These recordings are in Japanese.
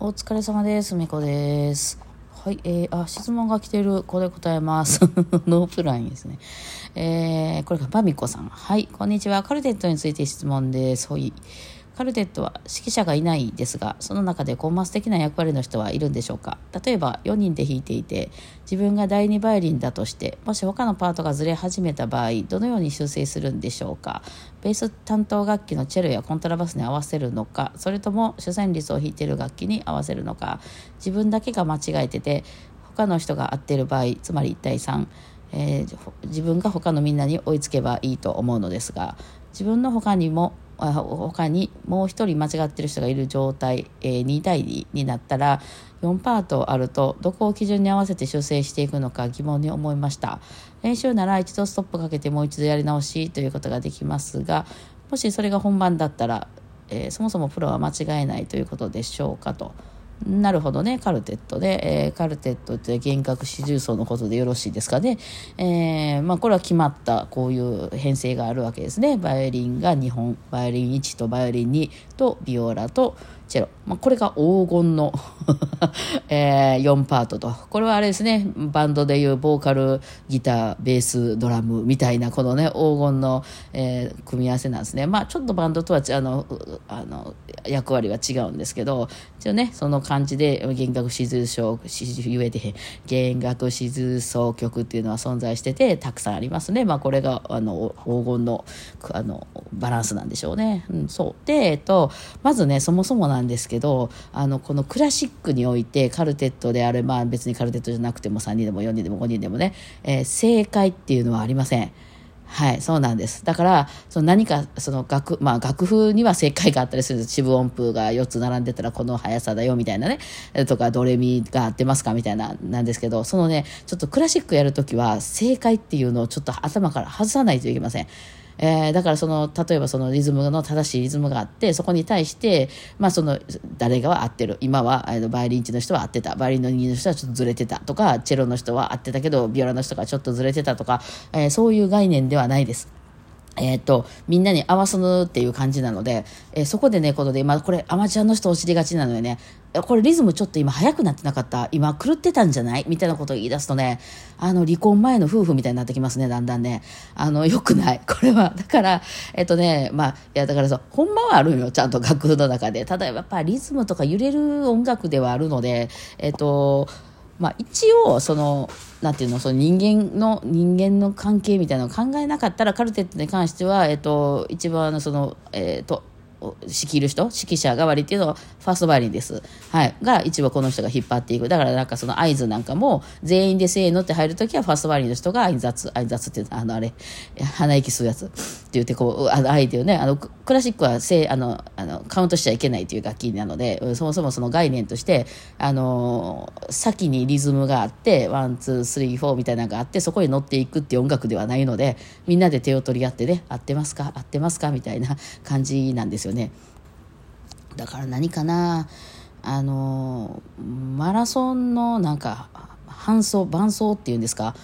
お疲れ様です。みこです。はい、えー、あ、質問が来てる。これ答えます。ノープランですね。えー、これがパミコさん。はい、こんにちは。カルテットについて質問です。ほい。カルテットは指揮者がいないですが、その中でコンマス的な役割の人はいるんでしょうか？例えば4人で弾いていて、自分が第2バイオリンだとして、もし他のパートがずれ始めた場合、どのように修正するんでしょうか？ベース担当楽器のチェロやコントラバスに合わせるのか、それとも主旋律を弾いている楽器に合わせるのか、自分だけが間違えてて、他の人が合っている場合、つまり1対3、えー自分が他のみんなに追いつけばいいと思うのですが自分の他にも他にもう一人間違ってる人がいる状態、えー2対2になったら4パートあるとどこを基準に合わせて修正していくのか疑問に思いました練習なら一度ストップかけてもう一度やり直しということができますがもしそれが本番だったら、えーそもそもプロは間違えないということでしょうかと。なるほどね、カルテットで、えーカルテットって幻覚四重奏のことでよろしいですかね。えーまあ、これは決まったこういう編成があるわけですね。バイオリンが2本、バイオリン1とバイオリン2とビオラとチェロ。まあ、これが黄金の、えー4パートと。これはあれですね、バンドでいうボーカル、ギター、ベース、ドラムみたいなこのね、黄金の、えー組み合わせなんですね。まあ、ちょっとバンドとはあの、あの、役割は違うんですけど、一応ね、その感じで、弦楽四重奏、し言えてへん、弦楽四重奏曲っていうのは存在してて、たくさんありますね。まあ、これが、あの、黄金の、あの、バランスなんでしょうね。うん、そう。で、えっと、まずね、そもそもなんですけど、あの、このクラシックにおいて、カルテットであれ、まあ別にカルテットじゃなくても3人でも4人でも5人でもね、えー正解っていうのはありません。はい、そうなんです。だから、その何か、その楽、まあ楽譜には正解があったりする。四分音符が4つ並んでたらこの速さだよみたいなね。とか、ドレミが合ってますかみたいな、なんですけど、そのね、ちょっとクラシックやるときは正解っていうのをちょっと頭から外さないといけません。えーだからその例えばそのリズムの正しいリズムがあってそこに対して、まあ、その誰がは合ってる今はあのバイオリンチの人は合ってたバイオリンの2の人はちょっとずれてたとかチェロの人は合ってたけどビオラの人がちょっとずれてたとか、えーそういう概念ではないです。えっ、と、みんなに合わすっていう感じなので、えーそこでね、ことで、今、これ、アマチュアの人を知りがちなのよね。これ、リズムちょっと今、速くなってなかった？今、狂ってたんじゃない？みたいなことを言い出すとね、あの、離婚前の夫婦みたいになってきますね、だんだんね。あの、良くない。これは、だから、えっ、とね、まあ、いや、だからそう、ほんまはあるんよ、ちゃんと楽譜の中で。ただ、やっぱリズムとか揺れる音楽ではあるので、えっ、と、まあ、一応そのなんていうのその人間の人間の関係みたいなのを考えなかったらカルテットに関しては、えっと、一番のその、えっと仕切る人指揮者代わりっていうのはファーストバイオリンです、はい、が一応この人が引っ張っていく。だからなんかその合図なんかも全員でせーのって入るときはファーストバイオリンの人が挨拶挨拶っていうあのあれ鼻息吸うやつ。って言ってこうあの相手をねあのクラシックはせあのあのカウントしちゃいけないという楽器なのでそもそもその概念としてあの先にリズムがあってワンツースリーフォーみたいなのがあってそこに乗っていくっていう音楽ではないのでみんなで手を取り合ってね合ってますか？合ってますか？みたいな感じなんですよね。だから何かな？あのマラソンのなんか搬送伴走っていうんですか？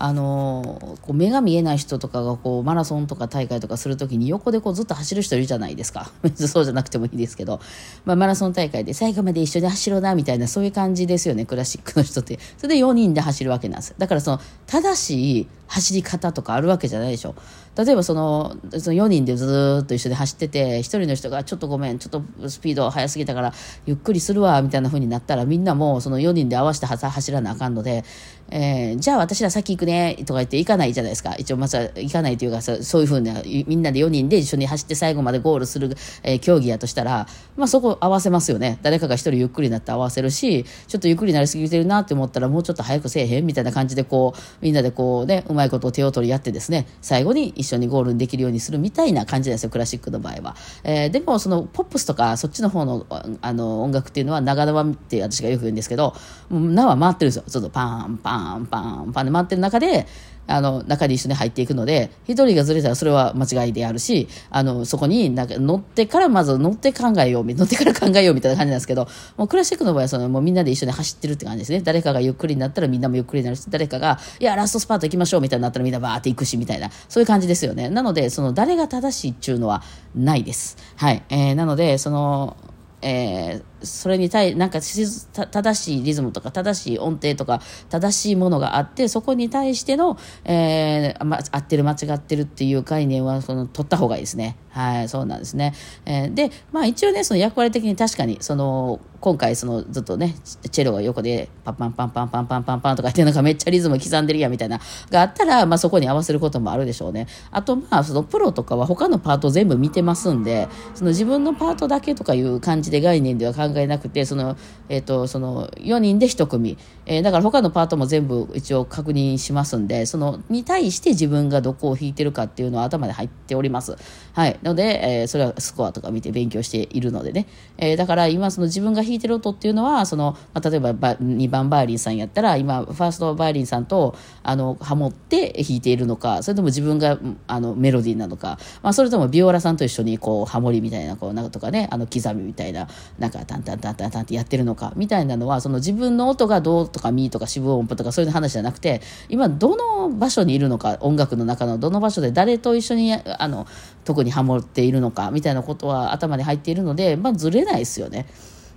あのこう目が見えない人とかがこうマラソンとか大会とかする時に横でこうずっと走る人いるじゃないですか。別 にそうじゃなくてもいいですけど、まあ、マラソン大会で最後まで一緒に走ろうなみたいなそういう感じですよね。クラシックの人って。それで4人で走るわけなんです。だからその正しい走り方とかあるわけじゃないでしょ。例えばそのその4人でずっと一緒に走ってて1人の人がちょっとごめんちょっとスピード速すぎたからゆっくりするわみたいな風になったらみんなもその4人で合わせて走らなあかんので、えーじゃあ私ら先行くねとか言って行かないじゃないですか。一応まずは行かないというかそそういう風なみんなで4人で一緒に走って最後までゴールする、えー競技やとしたら、まあ、そこ合わせますよね。誰かが1人ゆっくりになって合わせるしちょっとゆっくりなりすぎてるなって思ったらもうちょっと早くせえへんみたいな感じでこうみんなでこうねうまいことを手を取り合ってですね最後に一緒にゴールにできるようにするみたいな感じですよクラシックの場合は、えーでもそのポップスとかそっちの方のあの音楽っていうのは長縄って私がよく言うんですけど縄回ってるんですよ。ちょっとパンパンパンパンで回ってる中であの中に一緒に入っていくので一人がずれたらそれは間違いであるしあのそこになんか乗ってからまず乗って考えよう乗ってから考えようみたいな感じなんですけどもうクラシックの場合はそのもうみんなで一緒に走ってるって感じですね。誰かがゆっくりになったらみんなもゆっくりになるし誰かがいやラストスパート行きましょうみたいになったらみんなバーって行くしみたいなそういう感じですよね。なのでその誰が正しいっていうのはないです。はい、えーなのでそのえーそれに対なんか正しいリズムとか正しい音程とか正しいものがあってそこに対しての、えーま、合ってる間違ってるっていう概念はその取った方がいいですね。はい、そうなんですね。えー、で、まあ一応ね、その役割的に確かに、その、今回そのずっとね、チェロが横でパンパンパンパンパンパンパンパンとかってなんかめっちゃリズム刻んでるやみたいながあったら、まあそこに合わせることもあるでしょうね。あとまあそのプロとかは他のパート全部見てますんで、その自分のパートだけとかいう感じで概念では考考えなくて、その、えっ、ー、と、その4人で1組、えー、だから他のパートも全部一応確認しますんで、そのに対して自分がどこを弾いてるかっていうのは頭で入っております。はい。ので、えー、それはスコアとか見て勉強しているのでね。えー、だから今その自分が弾いてる音っていうのは、その、まあ、例えば2番バイオリンさんやったら、今、ファーストバイオリンさんと、あの、ハモって弾いているのか、それとも自分が、あの、メロディーなのか、まあ、それともビオラさんと一緒に、こう、ハモリみたいな、こう、なんかとかね、あの、刻みみたいな、なんか、ンタンタンタンタンってやってるのか、みたいなのは、その自分の音がどうとか、ミーとか、四分音符とか、そういう話じゃなくて、今、どの場所にいるのか、音楽の中のどの場所で誰と一緒に、あの、特にハモっているのかみたいなことは頭に入っているので、まあ、ずれないですよね。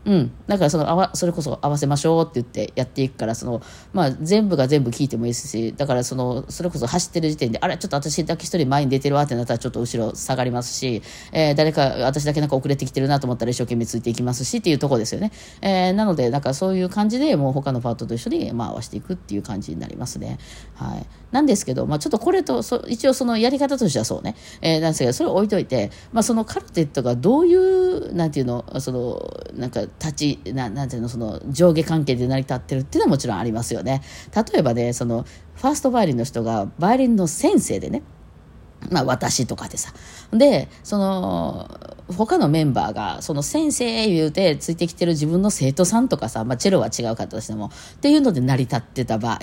うん、だからそのあわそれこそ合わせましょうって言ってやっていくからその、まあ、全部が全部聞いてもいいですしだからそのそれこそ走ってる時点であれちょっと私だけ一人前に出てるわってなったらちょっと後ろ下がりますし、えー、誰か私だけなんか遅れてきてるなと思ったら一生懸命ついていきますしっていうとこですよね、えー、なのでなんかそういう感じでもう他のパートと一緒に、まあ、合わせていくっていう感じになりますね、はい、なんですけど、まあ、ちょっとこれとそ一応そのやり方としてはそうね、えー、なんですけどそれを置いといて、まあ、そのカルテットがどういうなんていうのそのなんか立ちななんていうのその上下関係で成り立ってるっていうのはもちろんありますよね。例えばねそのファーストバイオリンの人がバイオリンの先生でねまあ私とかでさ。で、その、他のメンバーが、その先生言うてついてきてる自分の生徒さんとかさ、まあチェロは違う方としても、っていうので成り立ってた場合、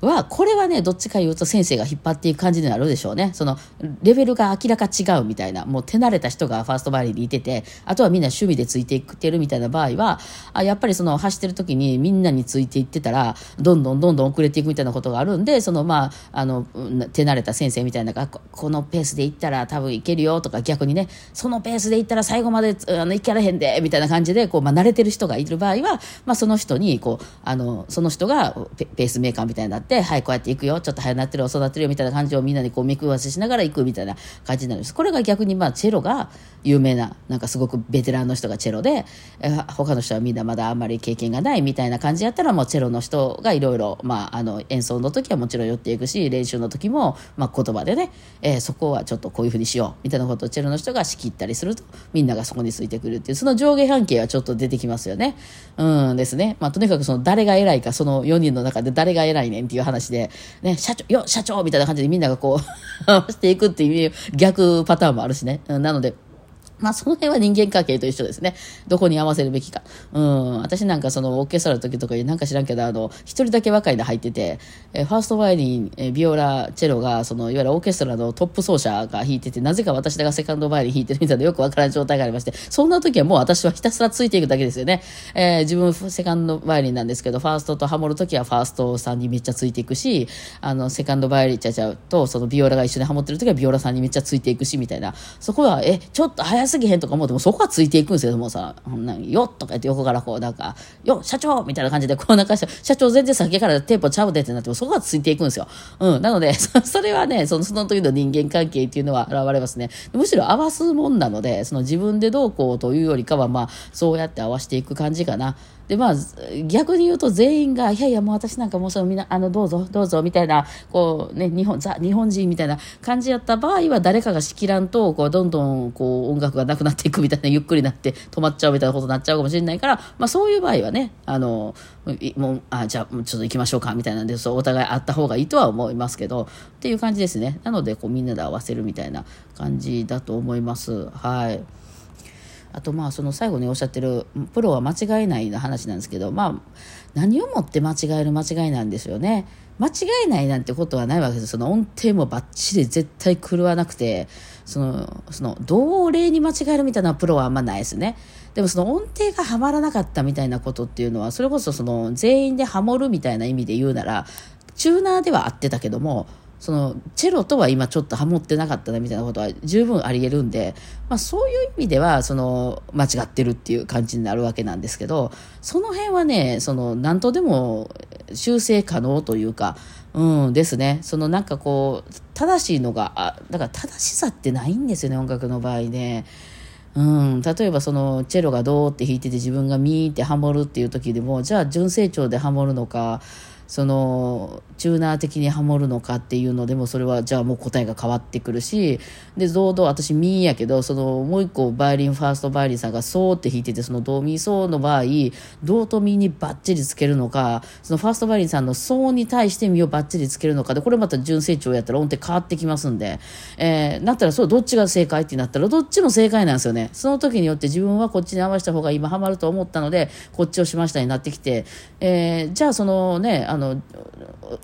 は、これはね、どっちか言うと先生が引っ張っていく感じになるでしょうね。その、レベルが明らか違うみたいな、もう手慣れた人がファーストバイリンにいてて、あとはみんな趣味でついていってるみたいな場合は、あやっぱりその走ってる時にみんなについていってたら、どんどんどんどん遅れていくみたいなことがあるんで、そのまあ、あの、手慣れた先生みたいなのが、このペースでいったら多分いけるよとか逆にね、そのペースでいったら最後まであのいけらへんで、みたいな感じで、こう、まあ慣れてる人がいる場合は、まあその人に、こう、あの、その人がペースメーカーみたいなって、はい、こうやっていくよちょっと早なってるよ育ってるよみたいな感じをみんなにこう見食わせしながら行くみたいな感じになるんですこれが逆にまあチェロが有名ななんかすごくベテランの人がチェロでえ他の人はみんなまだあんまり経験がないみたいな感じやったらもうチェロの人がいろいろ演奏の時はもちろん寄っていくし練習の時もまあ言葉でね、えー、そこはちょっとこういうふうにしようみたいなことをチェロの人が仕切ったりするとみんながそこについてくるっていうその上下関係はちょっと出てきますよね。うんですね。まあとにかくその誰が偉いかその4人の中で誰が偉いねんていう話でね社長、よ、社長みたいな感じでみんながこう していくっていう逆パターンもあるしね。なので、まあ、その辺は人間関係と一緒ですね。どこに合わせるべきか。うん。私なんかそのオーケストラの時とかになんか知らんけど、あの、一人だけ若いの入ってて、えファーストバイオリン、えビオラ、チェロが、その、いわゆるオーケストラのトップ奏者が弾いてて、なぜか私がセカンドバイオリン弾いてるみたいなよくわからん状態がありまして、そんな時はもう私はひたすらついていくだけですよね。えー、自分セカンドバイオリンなんですけど、ファーストとハモる時はファーストさんにめっちゃついていくし、あの、セカンドバイオリンちゃちゃうと、そのビオラが一緒にハモってる時はビオラさんにめっちゃついていくし、みたいな。そこは、え、ちょっと早すぎへんとか思うても、そこはついていくんですよ。もうさ、よっとか言って横からこう、なんか、よ社長みたいな感じで、こうなんか、社長全然先からテンポちゃうでってなっても、そこはついていくんですよ。うん。なので、それはね、その、その時の人間関係っていうのは現れますね。むしろ合わすもんなので、その自分でどうこうというよりかは、まあ、そうやって合わしていく感じかな。で、まあ、逆に言うと全員が、いやいや、もう私なんかもうそのみな、あの、どうぞ、どうぞ、みたいな、こうね、日本、ザ、日本人みたいな感じやった場合は、誰かが仕切らんと、こう、どんどん、こう、音楽がなくなっていくみたいな、ゆっくりなって止まっちゃうみたいなことになっちゃうかもしれないから、まあ、そういう場合はね、あの、もう、あ、じゃあ、ちょっと行きましょうか、みたいなんで、そう、お互い会った方がいいとは思いますけど、っていう感じですね。なので、こう、みんなで合わせるみたいな感じだと思います。はい。あとまあその最後におっしゃってるプロは間違えないの話なんですけどまあ何をもって間違える間違いなんですよね。間違えないなんてことはないわけです。その音程もバッチリ絶対狂わなくてそのその同例に間違えるみたいなプロはあんまないですね。でもその音程がはまらなかったみたいなことっていうのはそれこそその全員でハモるみたいな意味で言うならチューナーでは合ってたけどもそのチェロとは今ちょっとハモってなかったなみたいなことは十分ありえるんで、まあ、そういう意味ではその間違ってるっていう感じになるわけなんですけどその辺はねその何とでも修正可能というか、うんですねそのなんかこう正しいのがあだから正しさってないんですよね音楽の場合ね。うん、例えばそのチェロがドーって弾いてて自分がミーってハモるっていう時でもじゃあ純正調でハモるのかそのチューナー的にハモるのかっていうのでもそれはじゃあもう答えが変わってくるしでドード私ミーやけどそのもう一個バイオリンファーストバイオリンさんがソーって弾いててそのドミソーの場合ドーとミーにバッチリつけるのかそのファーストバイオリンさんのソーに対してミーをバッチリつけるのかでこれまた純正調やったら音程変わってきますんで、えー、なったらそうどっちが正解ってなったらどっちも正解なんですよね。その時によって自分はこっちに合わせた方が今ハマると思ったのでこっちをしましたになってきて、えー、じゃあそのねあの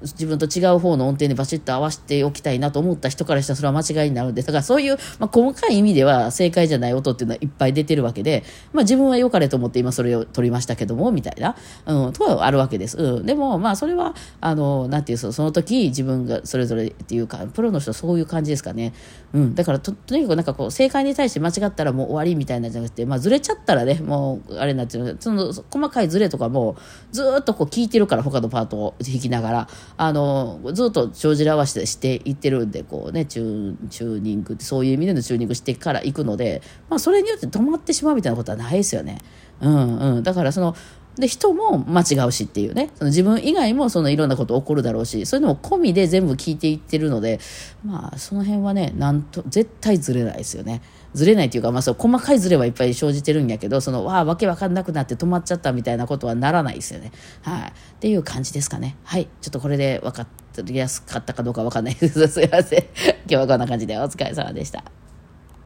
自分と違う方の音程にバシッと合わせておきたいなと思った人からしたらそれは間違いになるんでだからそういう、まあ、細かい意味では正解じゃない音っていうのはいっぱい出てるわけで、まあ、自分は良かれと思って今それを取りましたけどもみたいな、うん、とはあるわけです、うん、でもまあそれはあのなんていうその時自分がそれぞれっていうかプロの人はそういう感じですかね、うん、だからとにかくなんかこう正解に対して間違ったらもう終わりみたいなじゃなくて、まあ、ずれちゃったらねもうあれになっちゃうその細かいずれとかもずっとこう聞いてるから他のパートを弾きながらあのずっと帳尻合わせてしていってるんでこうねチューニングそういう意味でのチューニングしてから行くので、まあ、それによって止まってしまうみたいなことはないですよね。うんうん、だからそので人も間違うしっていうね。その自分以外もそのいろんなこと起こるだろうしそういうのも込みで全部聞いていってるのでまあその辺はねなんと絶対ずれないですよね。ずれないっていうか、まあ、そう細かいずれはいっぱい生じてるんやけどそのわあわけわかんなくなって止まっちゃったみたいなことはならないですよね。はい。っていう感じですかね。はい。ちょっとこれで分かりやすかったかどうかわかんないです。すいません。今日はこんな感じでお疲れ様でした。